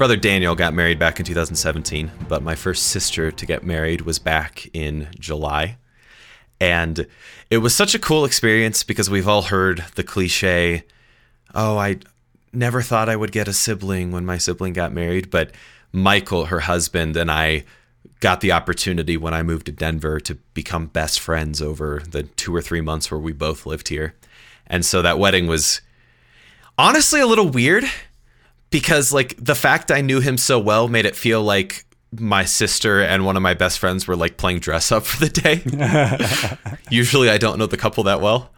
brother Daniel got married back in 2017, but my first sister to get married was back in July. And it was such a cool experience because we've all heard the cliche, oh, I never thought I would get a sibling when my sibling got married. But Michael, her husband, and I got the opportunity when I moved to Denver to become best friends over the two or three months where we both lived here. And so that wedding was honestly a little weird because like the fact I knew him so well made it feel like my sister and one of my best friends were like playing dress up for the day. Usually I don't know the couple that well.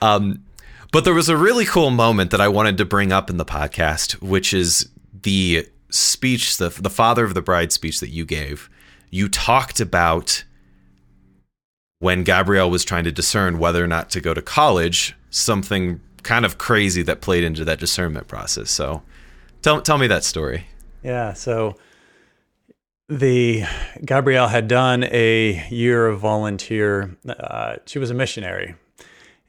Um, but there was a really cool moment that I wanted to bring up in the podcast, which is the speech, the, the father of the bride speech that you gave. You talked about when Gabrielle was trying to discern whether or not to go to college, something kind of crazy that played into that discernment process. So tell, tell me that story. Yeah. So the Gabrielle had done a year of volunteer. Uh, she was a missionary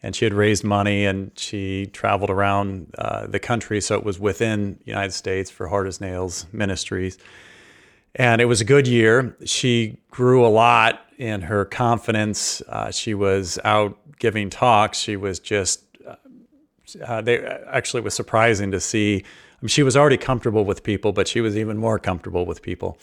and she had raised money and she traveled around uh, the country. So it was within the United States for Hard as Nails Ministries. And it was a good year. She grew a lot in her confidence. Uh, she was out giving talks. She was just, uh, uh they actually it was surprising to see. Mean, she was already comfortable with people, but she was even more comfortable with people.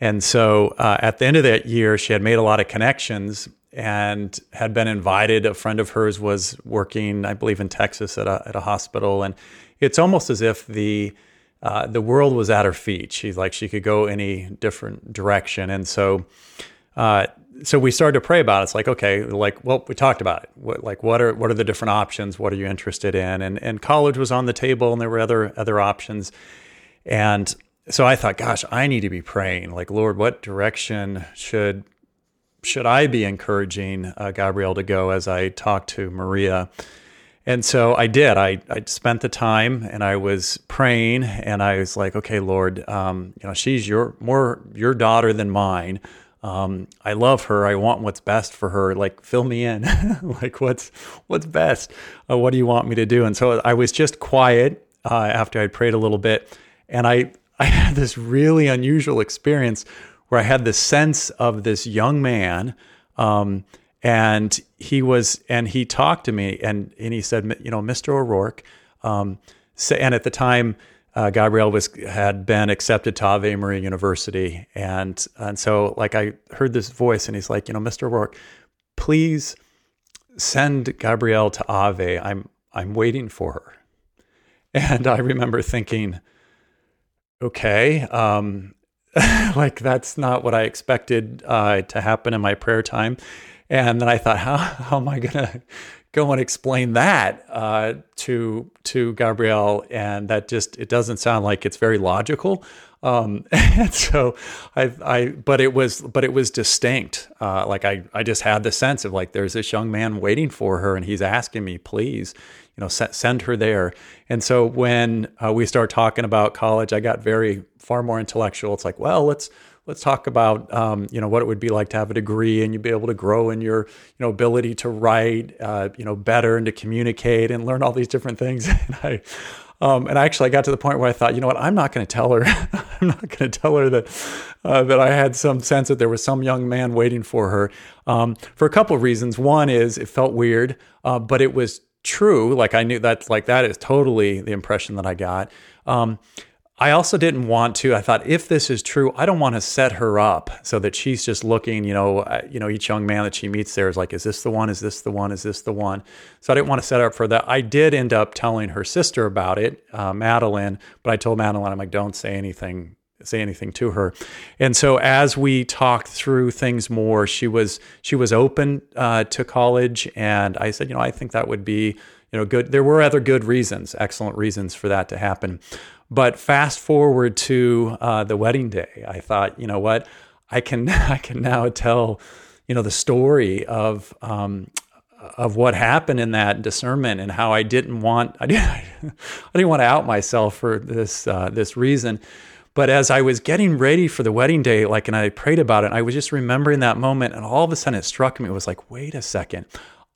And so uh, at the end of that year, she had made a lot of connections and had been invited. A friend of hers was working, I believe, in Texas at a, at a hospital, and it's almost as if the uh, the world was at her feet. She's like she could go any different direction, and so uh, so we started to pray about it. It's like okay, like well, we talked about it. What, like what are what are the different options? What are you interested in? And and college was on the table, and there were other other options, and so I thought, gosh, I need to be praying. Like Lord, what direction should should I be encouraging uh, Gabrielle to go as I talked to Maria? And so I did. I, I spent the time and I was praying and I was like, okay, Lord, um, you know, she's your more your daughter than mine. Um, I love her. I want what's best for her. Like, fill me in. like, what's what's best? Uh, what do you want me to do? And so I was just quiet uh, after I prayed a little bit, and I I had this really unusual experience where I had the sense of this young man. Um, and he was, and he talked to me and, and he said, you know, Mr. O'Rourke, um, say, and at the time, uh, Gabrielle was had been accepted to Ave Maria University, and and so like I heard this voice, and he's like, you know, Mr. O'Rourke, please send Gabrielle to Ave. I'm I'm waiting for her, and I remember thinking, okay, um, like that's not what I expected uh, to happen in my prayer time. And then I thought, how how am I gonna go and explain that uh, to to Gabrielle? And that just it doesn't sound like it's very logical. Um, and so I, I, but it was, but it was distinct. Uh, like I, I just had the sense of like, there's this young man waiting for her and he's asking me, please, you know, send her there. And so when uh, we start talking about college, I got very far more intellectual. It's like, well, let's let's talk about um, you know what it would be like to have a degree and you'd be able to grow in your you know ability to write uh, you know better and to communicate and learn all these different things. and I um, and actually, I got to the point where I thought, you know what, I'm not going to tell her. I'm not going to tell her that uh, that I had some sense that there was some young man waiting for her um, for a couple of reasons. One is it felt weird, uh, but it was true. Like I knew that like that is totally the impression that I got. Um, I also didn't want to. I thought if this is true, I don't want to set her up so that she's just looking. You know, uh, you know, each young man that she meets there is like, is this the one? Is this the one? Is this the one? So I didn't want to set her up for that. I did end up telling her sister about it, uh, Madeline, but I told Madeline, I'm like, don't say anything say anything to her. And so as we talked through things more, she was she was open uh, to college, and I said, you know, I think that would be you know good. There were other good reasons, excellent reasons for that to happen. But fast forward to uh, the wedding day, I thought, you know what, I can I can now tell you know the story of um, of what happened in that discernment and how I didn't want I didn't, I didn't want to out myself for this uh, this reason. But as I was getting ready for the wedding day, like, and I prayed about it, I was just remembering that moment, and all of a sudden it struck me. It was like, wait a second.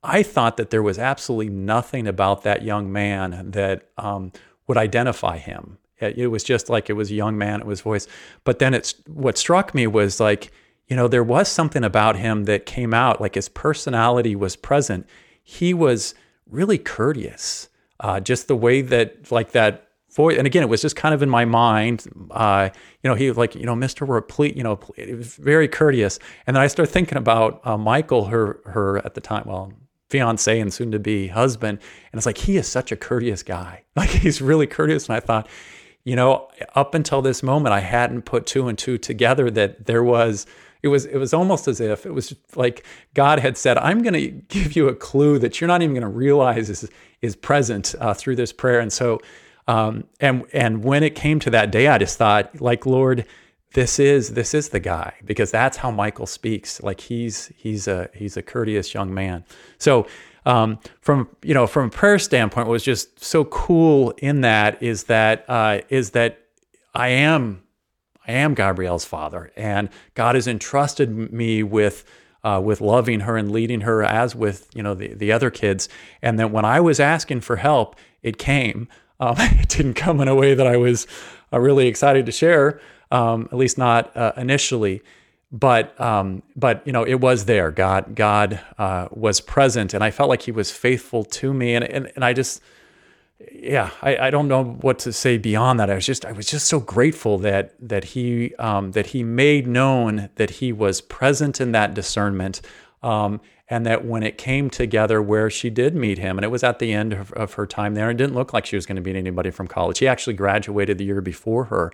I thought that there was absolutely nothing about that young man that um, would identify him It was just like it was a young man, it was voice. But then it's what struck me was like, you know, there was something about him that came out, like his personality was present. He was really courteous. Uh, just the way that, like that voice, and again, it was just kind of in my mind. Uh, you know, he was like, you know, Mister, we're please, you know, it was very courteous. And then I started thinking about uh, Michael, her, her at the time, well, fiance and soon to be husband, and it's like he is such a courteous guy. Like he's really courteous. And I thought, you know, up until this moment, I hadn't put two and two together that there was it was it was almost as if it was like God had said, "I'm going to give you a clue that you're not even going to realize is is present uh, through this prayer." And so, um, and and when it came to that day, I just thought, like, Lord, this is this is the guy because that's how Michael speaks. Like he's he's a he's a courteous young man. So. Um, from you know from a prayer standpoint, what was just so cool in that is that uh, is that I am I am Gabrielle's father, and God has entrusted me with uh, with loving her and leading her as with you know the the other kids. And then when I was asking for help, it came. Um, it didn't come in a way that I was uh, really excited to share, um, at least not uh, initially. But um, but you know it was there. God God uh, was present, and I felt like He was faithful to me, and and, and I just yeah, I, I don't know what to say beyond that. I was just I was just so grateful that that he um, that he made known that he was present in that discernment, um, and that when it came together where she did meet him, and it was at the end of, of her time there, it didn't look like she was going to meet anybody from college. He actually graduated the year before her,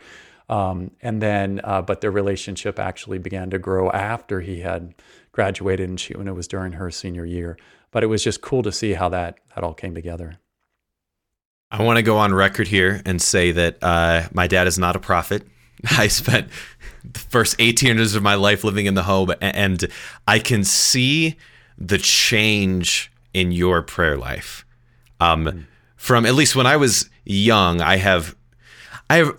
um, and then uh, but their relationship actually began to grow after he had graduated, and she when it was during her senior year. But it was just cool to see how that that all came together. I want to go on record here and say that uh, my dad is not a prophet. I spent the first 18 years of my life living in the home, and I can see the change in your prayer life. Um, mm. From at least when I was young, I have, I have,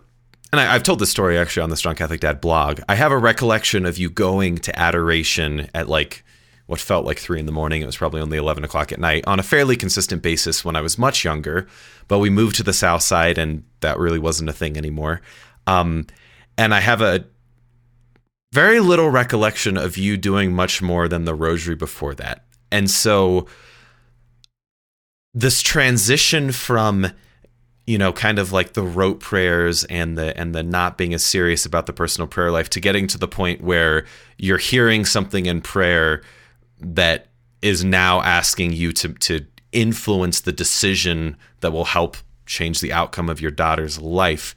and I, have told this story actually on the Strong Catholic Dad blog. I have a recollection of you going to adoration at like what felt like three in the morning. It was probably only 11 o'clock at night on a fairly consistent basis when I was much younger. But we moved to the South Side and that really wasn't a thing anymore. Um, and I have a very little recollection of you doing much more than the rosary before that. And so this transition from you know kind of like the rote prayers and the and the not being as serious about the personal prayer life to getting to the point where you're hearing something in prayer that is now asking you to to influence the decision that will help change the outcome of your daughter's life.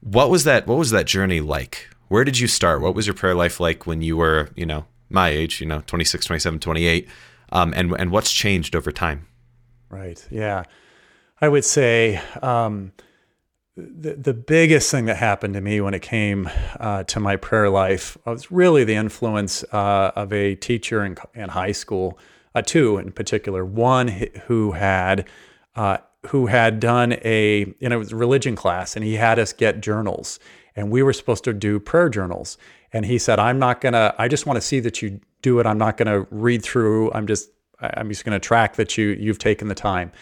What was that what was that journey like? Where did you start? What was your prayer life like when you were, you know, my age, you know, 26, 27, 28? Um, and and what's changed over time? Right. Yeah. I would say um, the, the biggest thing that happened to me when it came uh, to my prayer life was really the influence uh, of a teacher in, in high school, uh, two in particular. One who had uh, who had done a you know religion class, and he had us get journals, and we were supposed to do prayer journals. And he said, "I'm not gonna. I just want to see that you do it. I'm not gonna read through. I'm just I'm just gonna track that you you've taken the time."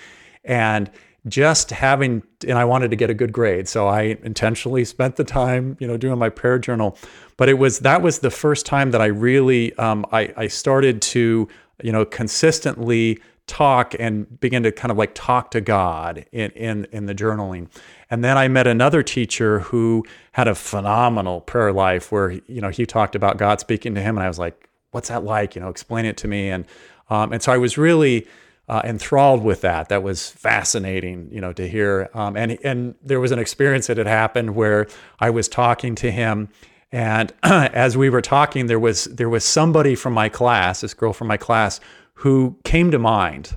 And just having and I wanted to get a good grade so I intentionally spent the time you know doing my prayer journal but it was that was the first time that I really um, I, I started to you know consistently talk and begin to kind of like talk to God in, in in the journaling and then I met another teacher who had a phenomenal prayer life where you know he talked about God speaking to him and I was like what's that like you know explain it to me and um, and so I was really uh, enthralled with that. That was fascinating, you know, to hear. Um, and and there was an experience that had happened where I was talking to him, and as we were talking, there was there was somebody from my class, this girl from my class, who came to mind,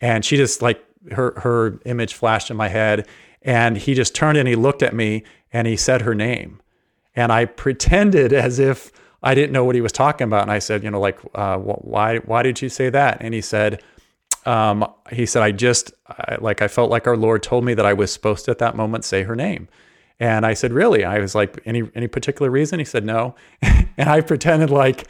and she just like her her image flashed in my head, and he just turned and he looked at me and he said her name, and I pretended as if. I didn't know what he was talking about, and I said, you know, like, uh, why why did you say that? And he said, um, he said, I just, I, like, I felt like our Lord told me that I was supposed to at that moment say her name. And I said, really? I was like, any, any particular reason? He said, no. and I pretended like,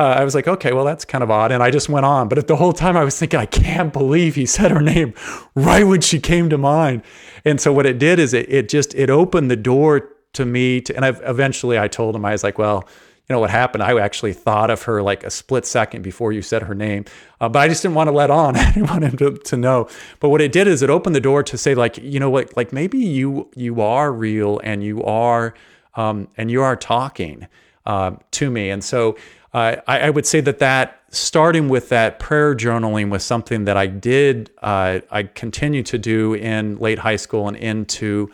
uh, I was like, okay, well, that's kind of odd. And I just went on. But at the whole time I was thinking, I can't believe he said her name right when she came to mind. And so what it did is it, it just, it opened the door to me to, and I've, eventually I told him, I was like, well, you know what happened i actually thought of her like a split second before you said her name uh, but i just didn't want to let on i didn't want him to, to know but what it did is it opened the door to say like you know what like maybe you you are real and you are um, and you are talking uh, to me and so uh, I, I, would say that that starting with that prayer journaling was something that i did uh, i continued to do in late high school and into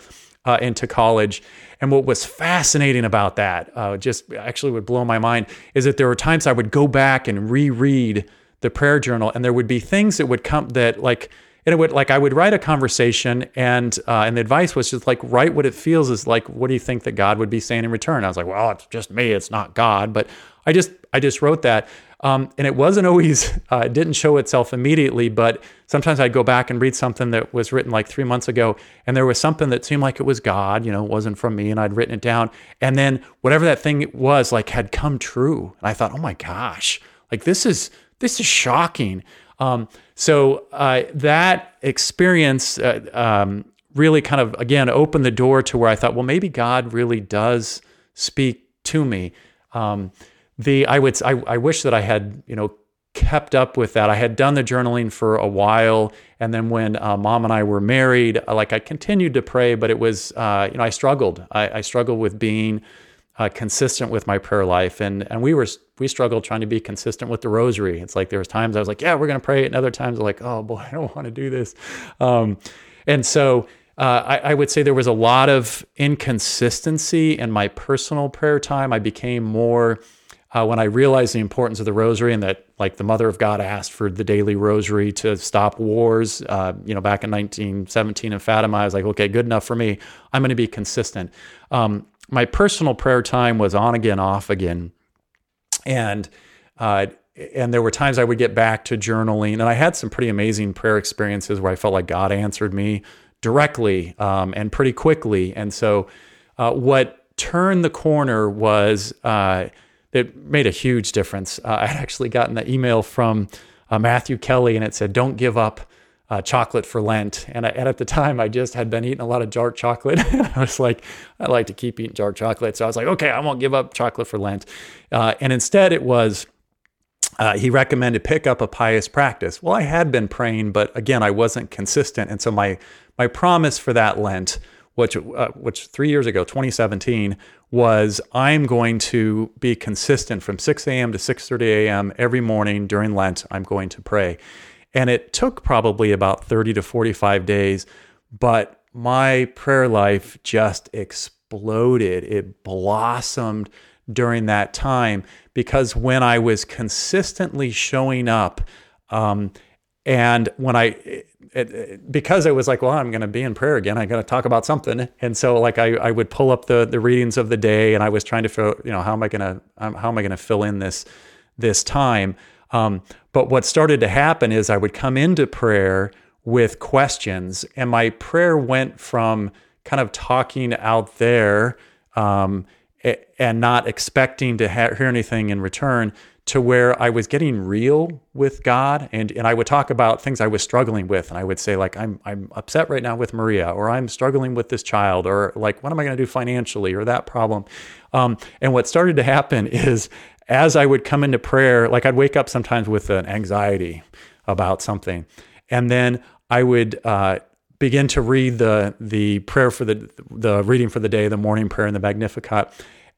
uh, into college. And what was fascinating about that, uh, just actually would blow my mind, is that there were times I would go back and reread the prayer journal, and there would be things that would come that like it would like I would write a conversation, and uh, and the advice was just like write what it feels is like. What do you think that God would be saying in return? I was like, well, it's just me, it's not God, but I just I just wrote that. Um, and it wasn't always, uh, it didn't show itself immediately, but sometimes I'd go back and read something that was written like three months ago, and there was something that seemed like it was God, you know, it wasn't from me, and I'd written it down. And then whatever that thing was, like, had come true. And I thought, oh my gosh, like this is, this is shocking. Um, so uh, that experience uh, um, really kind of, again, opened the door to where I thought, well, maybe God really does speak to me. Um, the I would I, I wish that I had you know kept up with that. I had done the journaling for a while, and then when uh, mom and I were married, uh, like I continued to pray, but it was uh, you know I struggled. I, I struggled with being uh, consistent with my prayer life, and and we were we struggled trying to be consistent with the rosary. It's like there was times I was like, yeah, we're gonna pray, it, and other times like, oh boy, I don't want to do this, um, and so. Uh, I, I, would say there was a lot of inconsistency in my personal prayer time. I became more uh, when I realized the importance of the rosary and that, like, the Mother of God asked for the daily rosary to stop wars, uh, you know, back in 1917 in Fatima, I was like, okay, good enough for me. I'm going to be consistent. Um, my personal prayer time was on again, off again. And, uh, and there were times I would get back to journaling, and I had some pretty amazing prayer experiences where I felt like God answered me directly um, and pretty quickly. And so, uh, what turned the corner was uh, it made a huge difference. Uh, I had actually gotten the email from uh, Matthew Kelly, and it said, "Don't give up." Uh, chocolate for Lent. And, I, and, at the time, I just had been eating a lot of dark chocolate. I was like, I like to keep eating dark chocolate. So I was like, okay, I won't give up chocolate for Lent. Uh, and instead, it was uh, he recommended pick up a pious practice. Well, I had been praying, but again, I wasn't consistent. And so my my promise for that Lent which uh, which three years ago, 2017, was I'm going to be consistent from 6 a.m. to 6:30 a.m. every morning during Lent. I'm going to pray, and it took probably about 30 to 45 days, but my prayer life just exploded. It blossomed during that time because when I was consistently showing up. Um, and when I it, it, because it was like, well, I'm going to be in prayer again. I got to talk about something. And so like I, I would pull up the, the readings of the day and I was trying to fill, you know, how am I going to, um, how am I going to fill in this, this time? Um, but what started to happen is I would come into prayer with questions and my prayer went from kind of talking out there, um, and not expecting to ha- hear anything in return to where I was getting real with God and and I would talk about things I was struggling with and I would say like I'm I'm upset right now with Maria or I'm struggling with this child or like what am I going to do financially or that problem? Um, and what started to happen is as I would come into prayer like I'd wake up sometimes with an anxiety about something and then I would uh, begin to read the the prayer for the the reading for the day the morning prayer and the Magnificat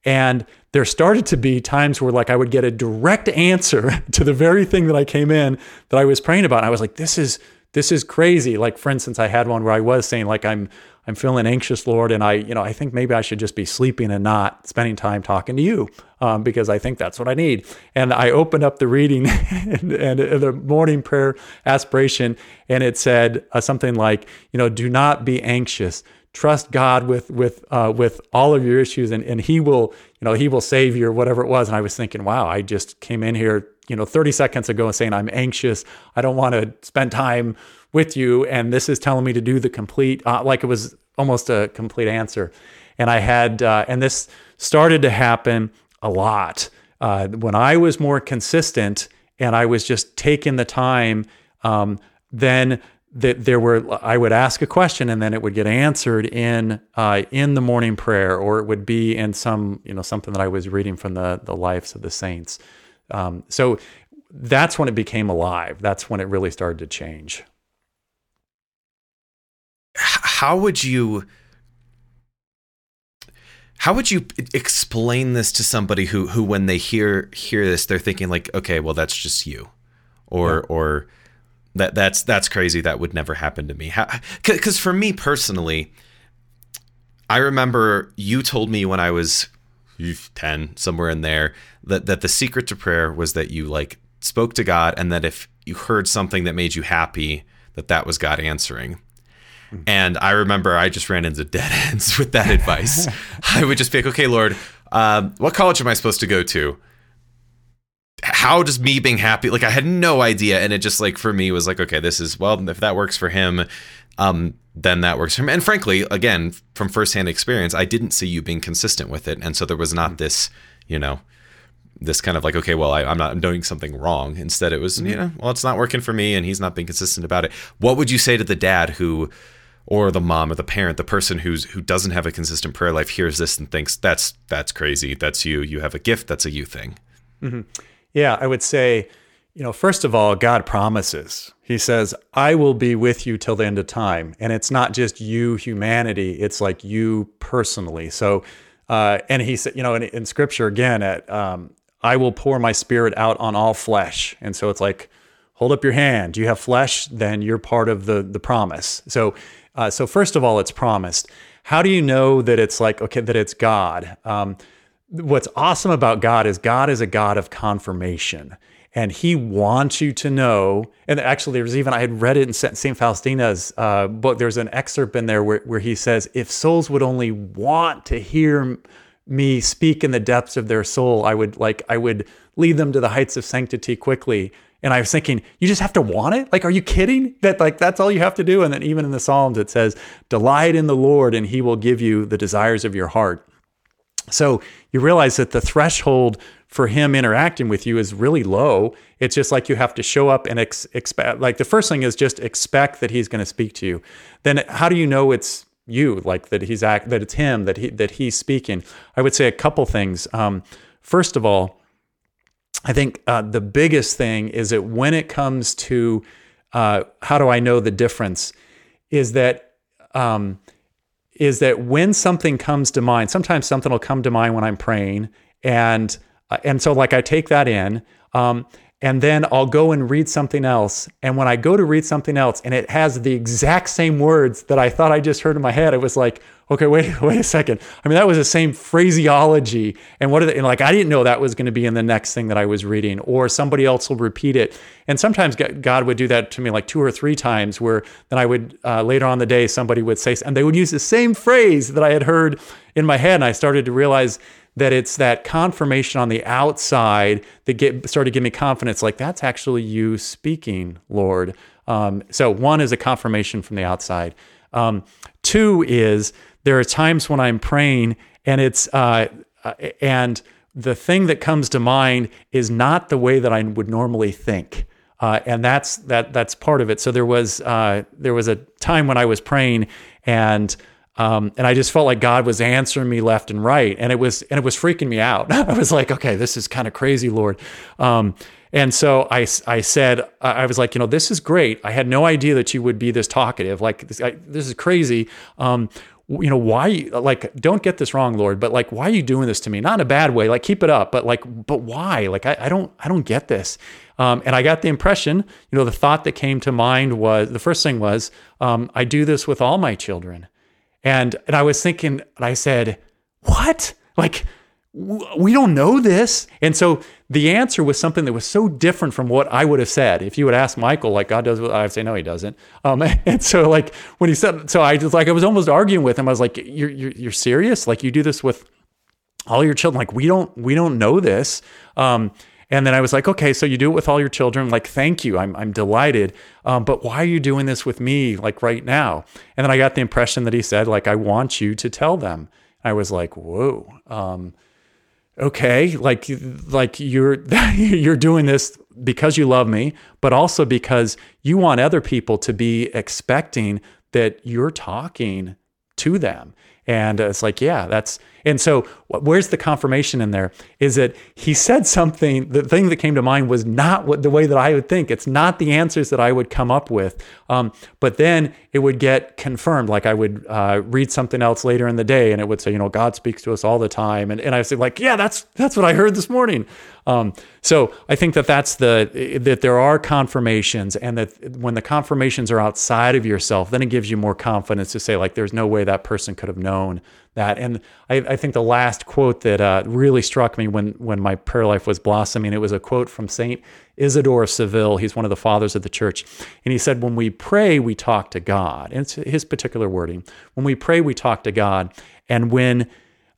and there started to be times where like I would get a direct answer to the very thing that I came in that I was praying about. And I was like, this is this is crazy. Like for instance, I had one where I was saying like I'm I'm feeling anxious, Lord, and I you know I think maybe I should just be sleeping and not spending time talking to you um, because I think that's what I need. And I opened up the reading and, and, the morning prayer aspiration, and it said uh, something like, you know, do not be anxious trust God with with uh, with all of your issues, and and He will you know He will save you or whatever it was. And I was thinking, wow, I just came in here you know 30 seconds ago saying I'm anxious, I don't want to spend time with you, and this is telling me to do the complete uh, like it was almost a complete answer. And I had uh, and this started to happen a lot. Uh, when I was more consistent and I was just taking the time, um, then that there were I would ask a question and then it would get answered in uh, in the morning prayer or it would be in some you know something that I was reading from the the lives of the saints. Um, so that's when it became alive. That's when it really started to change. How would you? How would you explain this to somebody who who when they hear hear this they're thinking like okay well that's just you or yeah. or that that's that's crazy that would never happen to me cuz for me personally I remember you told me when I was 10 somewhere in there that that the secret to prayer was that you like spoke to God and that if you heard something that made you happy that that was God answering and I remember I just ran into dead ends with that advice. I would just be like, okay, Lord, um, what college am I supposed to go to? How does me being happy? Like I had no idea, and it just like for me was like, okay, this is well, if that works for him, um, then that works for him. And frankly, again, from firsthand experience, I didn't see you being consistent with it, and so there was not mm-hmm. this, you know, this kind of like, okay, well, I, am not I'm doing something wrong. Instead, it was, mm-hmm. you know, well, it's not working for me, and he's not being consistent about it. What would you say to the dad who? Or the mom or the parent, the person who's who doesn't have a consistent prayer life hears this and thinks that's that's crazy. That's you. You have a gift. That's a you thing. Mm-hmm. Yeah, I would say, you know, first of all, God promises. He says, "I will be with you till the end of time," and it's not just you, humanity. It's like you personally. So, uh, and he said, you know, in, in Scripture again, at um, I will pour my Spirit out on all flesh, and so it's like hold up your hand. You have flesh? Then you're part of the the promise. So uh, so first of all, it's promised. How do you know that it's like okay that it's God? Um, what's awesome about God is God is a God of confirmation. And he wants you to know. And actually, there's even, I had read it in St. Faustina's uh, book. There's an excerpt in there where, where he says, If souls would only want to hear me speak in the depths of their soul, I would like, I would lead them to the heights of sanctity quickly. And I was thinking, you just have to want it? Like, are you kidding? That like that's all you have to do. And then even in the Psalms, it says, delight in the Lord, and he will give you the desires of your heart. So you realize that the threshold for him interacting with you is really low. It's just like you have to show up and ex- expect. Like the first thing is just expect that he's going to speak to you. Then how do you know it's you? Like that he's act that it's him that he that he's speaking. I would say a couple things. Um, first of all, I think uh, the biggest thing is that when it comes to uh, how do I know the difference, is that um, is that when something comes to mind, sometimes something will come to mind when I'm praying, and uh, and so like I take that in, um, and then I'll go and read something else. And when I go to read something else and it has the exact same words that I thought I just heard in my head, it was like, okay, wait, wait a second. I mean, that was the same phraseology. And what are they, and like, I didn't know that was going to be in the next thing that I was reading, or somebody else will repeat it. And sometimes God would do that to me like two or three times, where then I would, uh, later on the day, somebody would say, and they would use the same phrase that I had heard in my head. And I started to realize that it's that confirmation on the outside that get started to give me confidence like that's actually you speaking lord. Um, so one is a confirmation from the outside. Um, two is there are times when i'm praying and it's uh, uh, and the thing that comes to mind is not the way that i would normally think. Uh, and that's that that's part of it. So there was uh, there was a time when i was praying and um, and I just felt like God was answering me left and right, and it was and it was freaking me out. I was like, okay, this is kind of crazy, Lord. Um, and so I, I said, I was like, you know, this is great. I had no idea that you would be this talkative. Like this, I, this is crazy. Um, you know why like don't get this wrong lord but like why are you doing this to me not in a bad way like keep it up but like but why like i, I don't i don't get this um, and i got the impression you know the thought that came to mind was the first thing was um, i do this with all my children and and I was thinking, and I said, "What? Like we don't know this." And so the answer was something that was so different from what I would have said if you would ask Michael, like God does. I'd say no, He doesn't. Um, and so like when he said, so I just like I was almost arguing with him. I was like, "You're you're, you're serious? Like you do this with." all your children like we don't we don't know this um, and then I was like, okay, so you do it with all your children. Like, thank you. I'm, I'm delighted. Um, but why are you doing this with me, like right now? And then I got the impression that he said, like, I want you to tell them. I was like, whoa. Um, okay, like like you're you're doing this because you love me, but also because you want other people to be expecting that you're talking to them. And it's like, yeah, that's and so, where's the confirmation in there? Is that he said something? The thing that came to mind was not what the way that I would think. It's not the answers that I would come up with. Um, but then it would get confirmed. Like I would uh, read something else later in the day, and it would say, you know, God speaks to us all the time, and and I say like, yeah, that's that's what I heard this morning. Um, so I think that that's the that there are confirmations, and that when the confirmations are outside of yourself, then it gives you more confidence to say like, there's no way that person could have known that. And I, I think the last quote that uh, really struck me when when my prayer life was blossoming, it was a quote from Saint Isidore of Seville. He's one of the fathers of the church, and he said, "When we pray, we talk to God." And it's his particular wording. When we pray, we talk to God, and when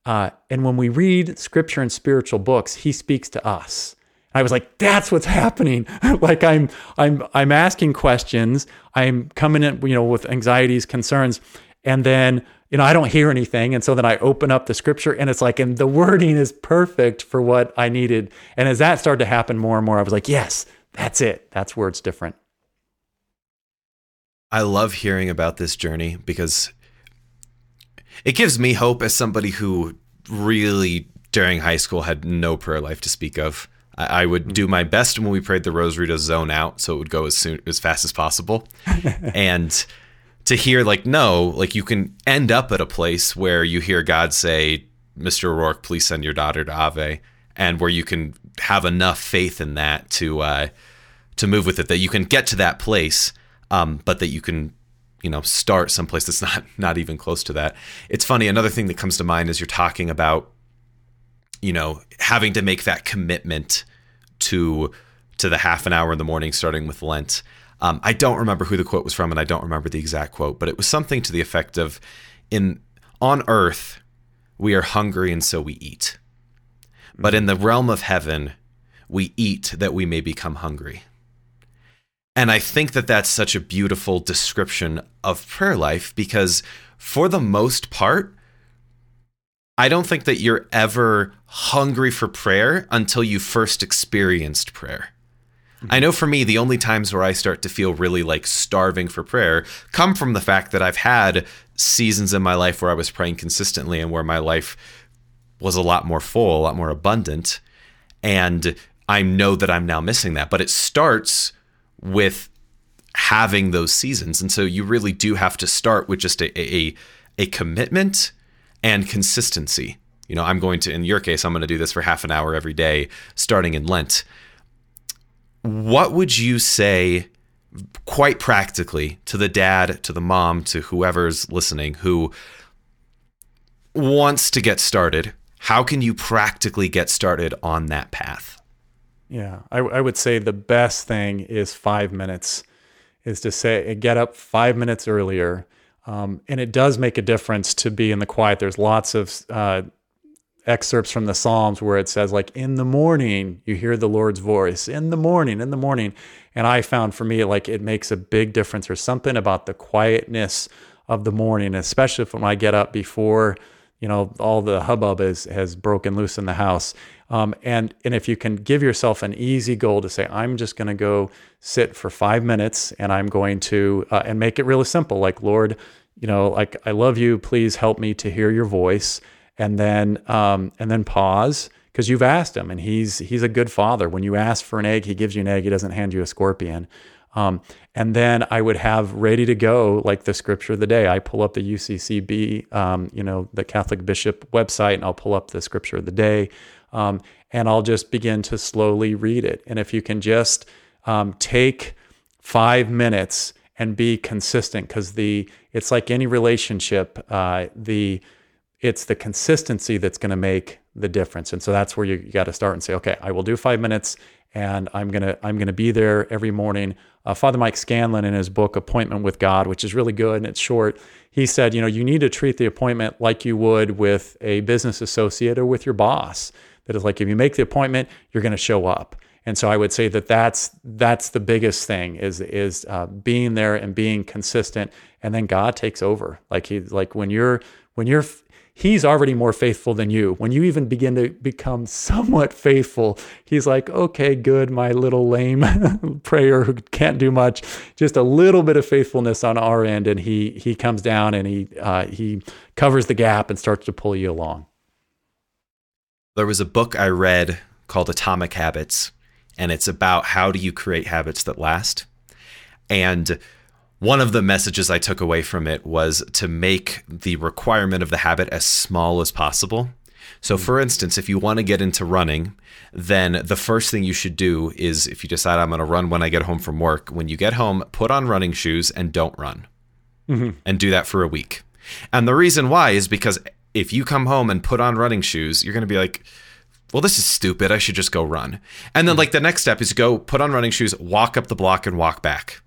uh, and when we read scripture and spiritual books, He speaks to us. I was like, that's what's happening. like I'm I'm I'm asking questions. I'm coming in, you know, with anxieties, concerns, and then you know, I don't hear anything. And so then I open up the scripture and it's like, and the wording is perfect for what I needed. And as that started to happen more and more, I was like, yes, that's it. That's where it's different. I love hearing about this journey because it gives me hope as somebody who really during high school had no prayer life to speak of. I, would do my best when we prayed the rosary to zone out so it would go as soon as fast as possible. and to hear like no like you can end up at a place where you hear god say mr O'Rourke, please send your daughter to ave and where you can have enough faith in that to uh, to move with it that you can get to that place um, but that you can you know start someplace that's not not even close to that. It's funny another thing that comes to mind is you're talking about you know having to make that commitment to to the half an hour in the morning starting with lent um, I don't remember who the quote was from, and I don't remember the exact quote, but it was something to the effect of, "In on earth, we are hungry, and so we eat, but in the realm of heaven, we eat that we may become hungry." And I think that that's such a beautiful description of prayer life because, for the most part, I don't think that you're ever hungry for prayer until you first experienced prayer. I know for me, the only times where I start to feel really like starving for prayer come from the fact that I've had seasons in my life where I was praying consistently and where my life was a lot more full, a lot more abundant. And I know that I'm now missing that. But it starts with having those seasons. And so you really do have to start with just a, a, a commitment and consistency. You know, I'm going to, in your case, I'm going to do this for half an hour every day starting in Lent what would you say quite practically to the dad, to the mom, to whoever's listening who wants to get started? How can you practically get started on that path? Yeah, I, I would say the best thing is five minutes, is to say, get up five minutes earlier. Um, and it does make a difference to be in the quiet. There's lots of uh, excerpts from the Psalms where it says, like, in the morning, you hear the Lord's voice, in the morning, in the morning. And I found for me, like, it makes a big difference. or something about the quietness of the morning, especially when I get up before, you know, all the hubbub is, has broken loose in the house. Um, and, and if you can give yourself an easy goal to say, I'm just going to go sit for five minutes and I'm going to, uh, and make it really simple, like, Lord, you know, like, I love you. Please help me to hear your voice and then um, and then pause because you've asked him and he's he's a good father. When you ask for an egg he gives you an egg. He doesn't hand you a scorpion. Um, and then i would have ready to go like the scripture of the day. I pull up the usccb um, you know the catholic bishop website and i'll pull up the scripture of the day. Um, and i'll just begin to slowly read it. And if you can just um, take five minutes and be consistent because the it's like any relationship uh, the it's the consistency that's going to make the difference. And so that's where you, you got to start and say, okay, I will do five minutes and I'm going to, I'm to be there every morning. Uh, Father Mike Scanlan in his book, Appointment with God, which is really good and it's short, he said, you know, you need to treat the appointment like you would with a business associate or with your boss. That is like, if you make the appointment, you're going to show up. And so I would say that that's that's the biggest thing is is uh, being there and being consistent, and then God takes over. Like he like when you're when you're he's already more faithful than you. When you even begin to become somewhat faithful, he's like, okay, good, my little lame prayer who can't do much, just a little bit of faithfulness on our end, and he he comes down and he uh, he covers the gap and starts to pull you along. There was a book I read called Atomic Habits, and it's about how do you create habits that last. And one of the messages I took away from it was to make the requirement of the habit as small as possible. So, for instance, if you want to get into running, then the first thing you should do is if you decide I'm going to run when I get home from work, when you get home, put on running shoes and don't run. Mm-hmm. And do that for a week. And the reason why is because if you come home and put on running shoes, you're going to be like, well, this is stupid. I should just go run. And then, mm-hmm. like, the next step is go put on running shoes, walk up the block, and walk back.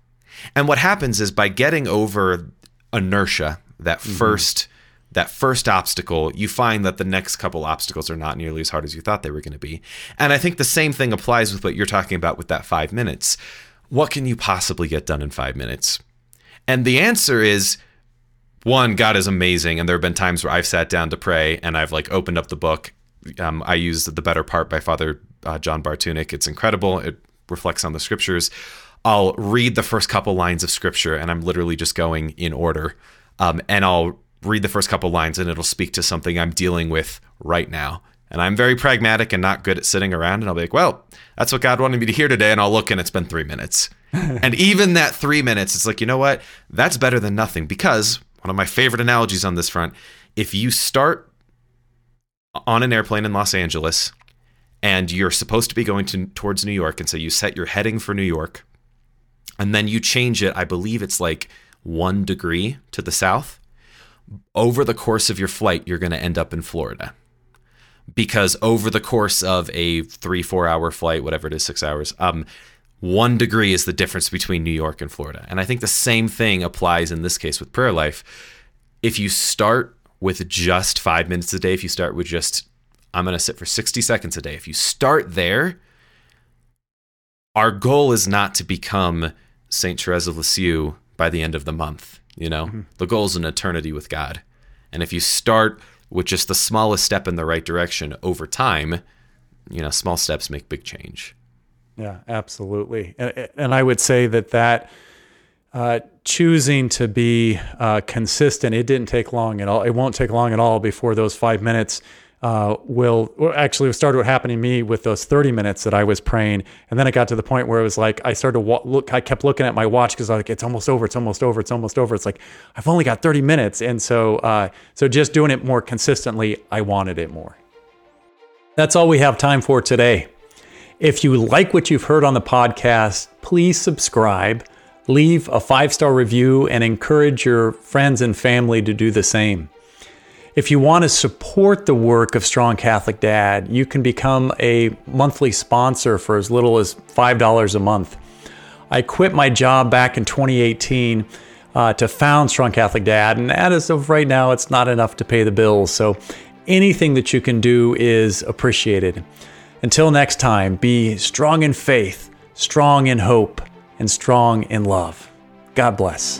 And what happens is by getting over inertia, that mm-hmm. first that first obstacle, you find that the next couple obstacles are not nearly as hard as you thought they were going to be. And I think the same thing applies with what you're talking about with that 5 minutes. What can you possibly get done in 5 minutes? And the answer is one, God is amazing, and there have been times where I've sat down to pray and I've like opened up the book. Um, I used the Better Part by Father uh, John Bartunek. It's incredible. It reflects on the scriptures. I'll read the first couple lines of scripture and I'm literally just going in order. Um, and I'll read the first couple lines and it'll speak to something I'm dealing with right now. And I'm very pragmatic and not good at sitting around. And I'll be like, well, that's what God wanted me to hear today. And I'll look and it's been three minutes. and even that three minutes, it's like, you know what? That's better than nothing because one of my favorite analogies on this front if you start on an airplane in Los Angeles and you're supposed to be going to, towards New York, and so you set your heading for New York and then you change it, I believe it's like one degree to the south. Over the course of your flight, you're going to end up in Florida. Because over the course of a three, four hour flight, whatever it is, six hours, um, one degree is the difference between New York and Florida. And I think the same thing applies in this case with prayer life. If you start with just five minutes a day, if you start with just, I'm going to sit for 60 seconds a day, if you start there, our goal is not to become Saint Therese of Lisieux by the end of the month. You know, mm-hmm. the goal is an eternity with God. And if you start with just the smallest step in the right direction over time, you know, small steps make big change. Yeah, absolutely. And, and I would say that that uh, choosing to be uh, consistent, it didn't take long at all. It won't take long at all before those five minutes uh, will actually started what happened to me with those 30 minutes that I was praying. And then it got to the point where it was like, I started to wa- look, I kept looking at my watch because I was like, it's almost over. It's almost over. It's almost over. It's like, I've only got 30 minutes. And so, uh, so just doing it more consistently, I wanted it more. That's all we have time for today. If you like what you've heard on the podcast, please subscribe, leave a five star review, and encourage your friends and family to do the same. If you want to support the work of Strong Catholic Dad, you can become a monthly sponsor for as little as $5 a month. I quit my job back in 2018 uh, to found Strong Catholic Dad, and as of right now, it's not enough to pay the bills. So anything that you can do is appreciated. Until next time, be strong in faith, strong in hope, and strong in love. God bless.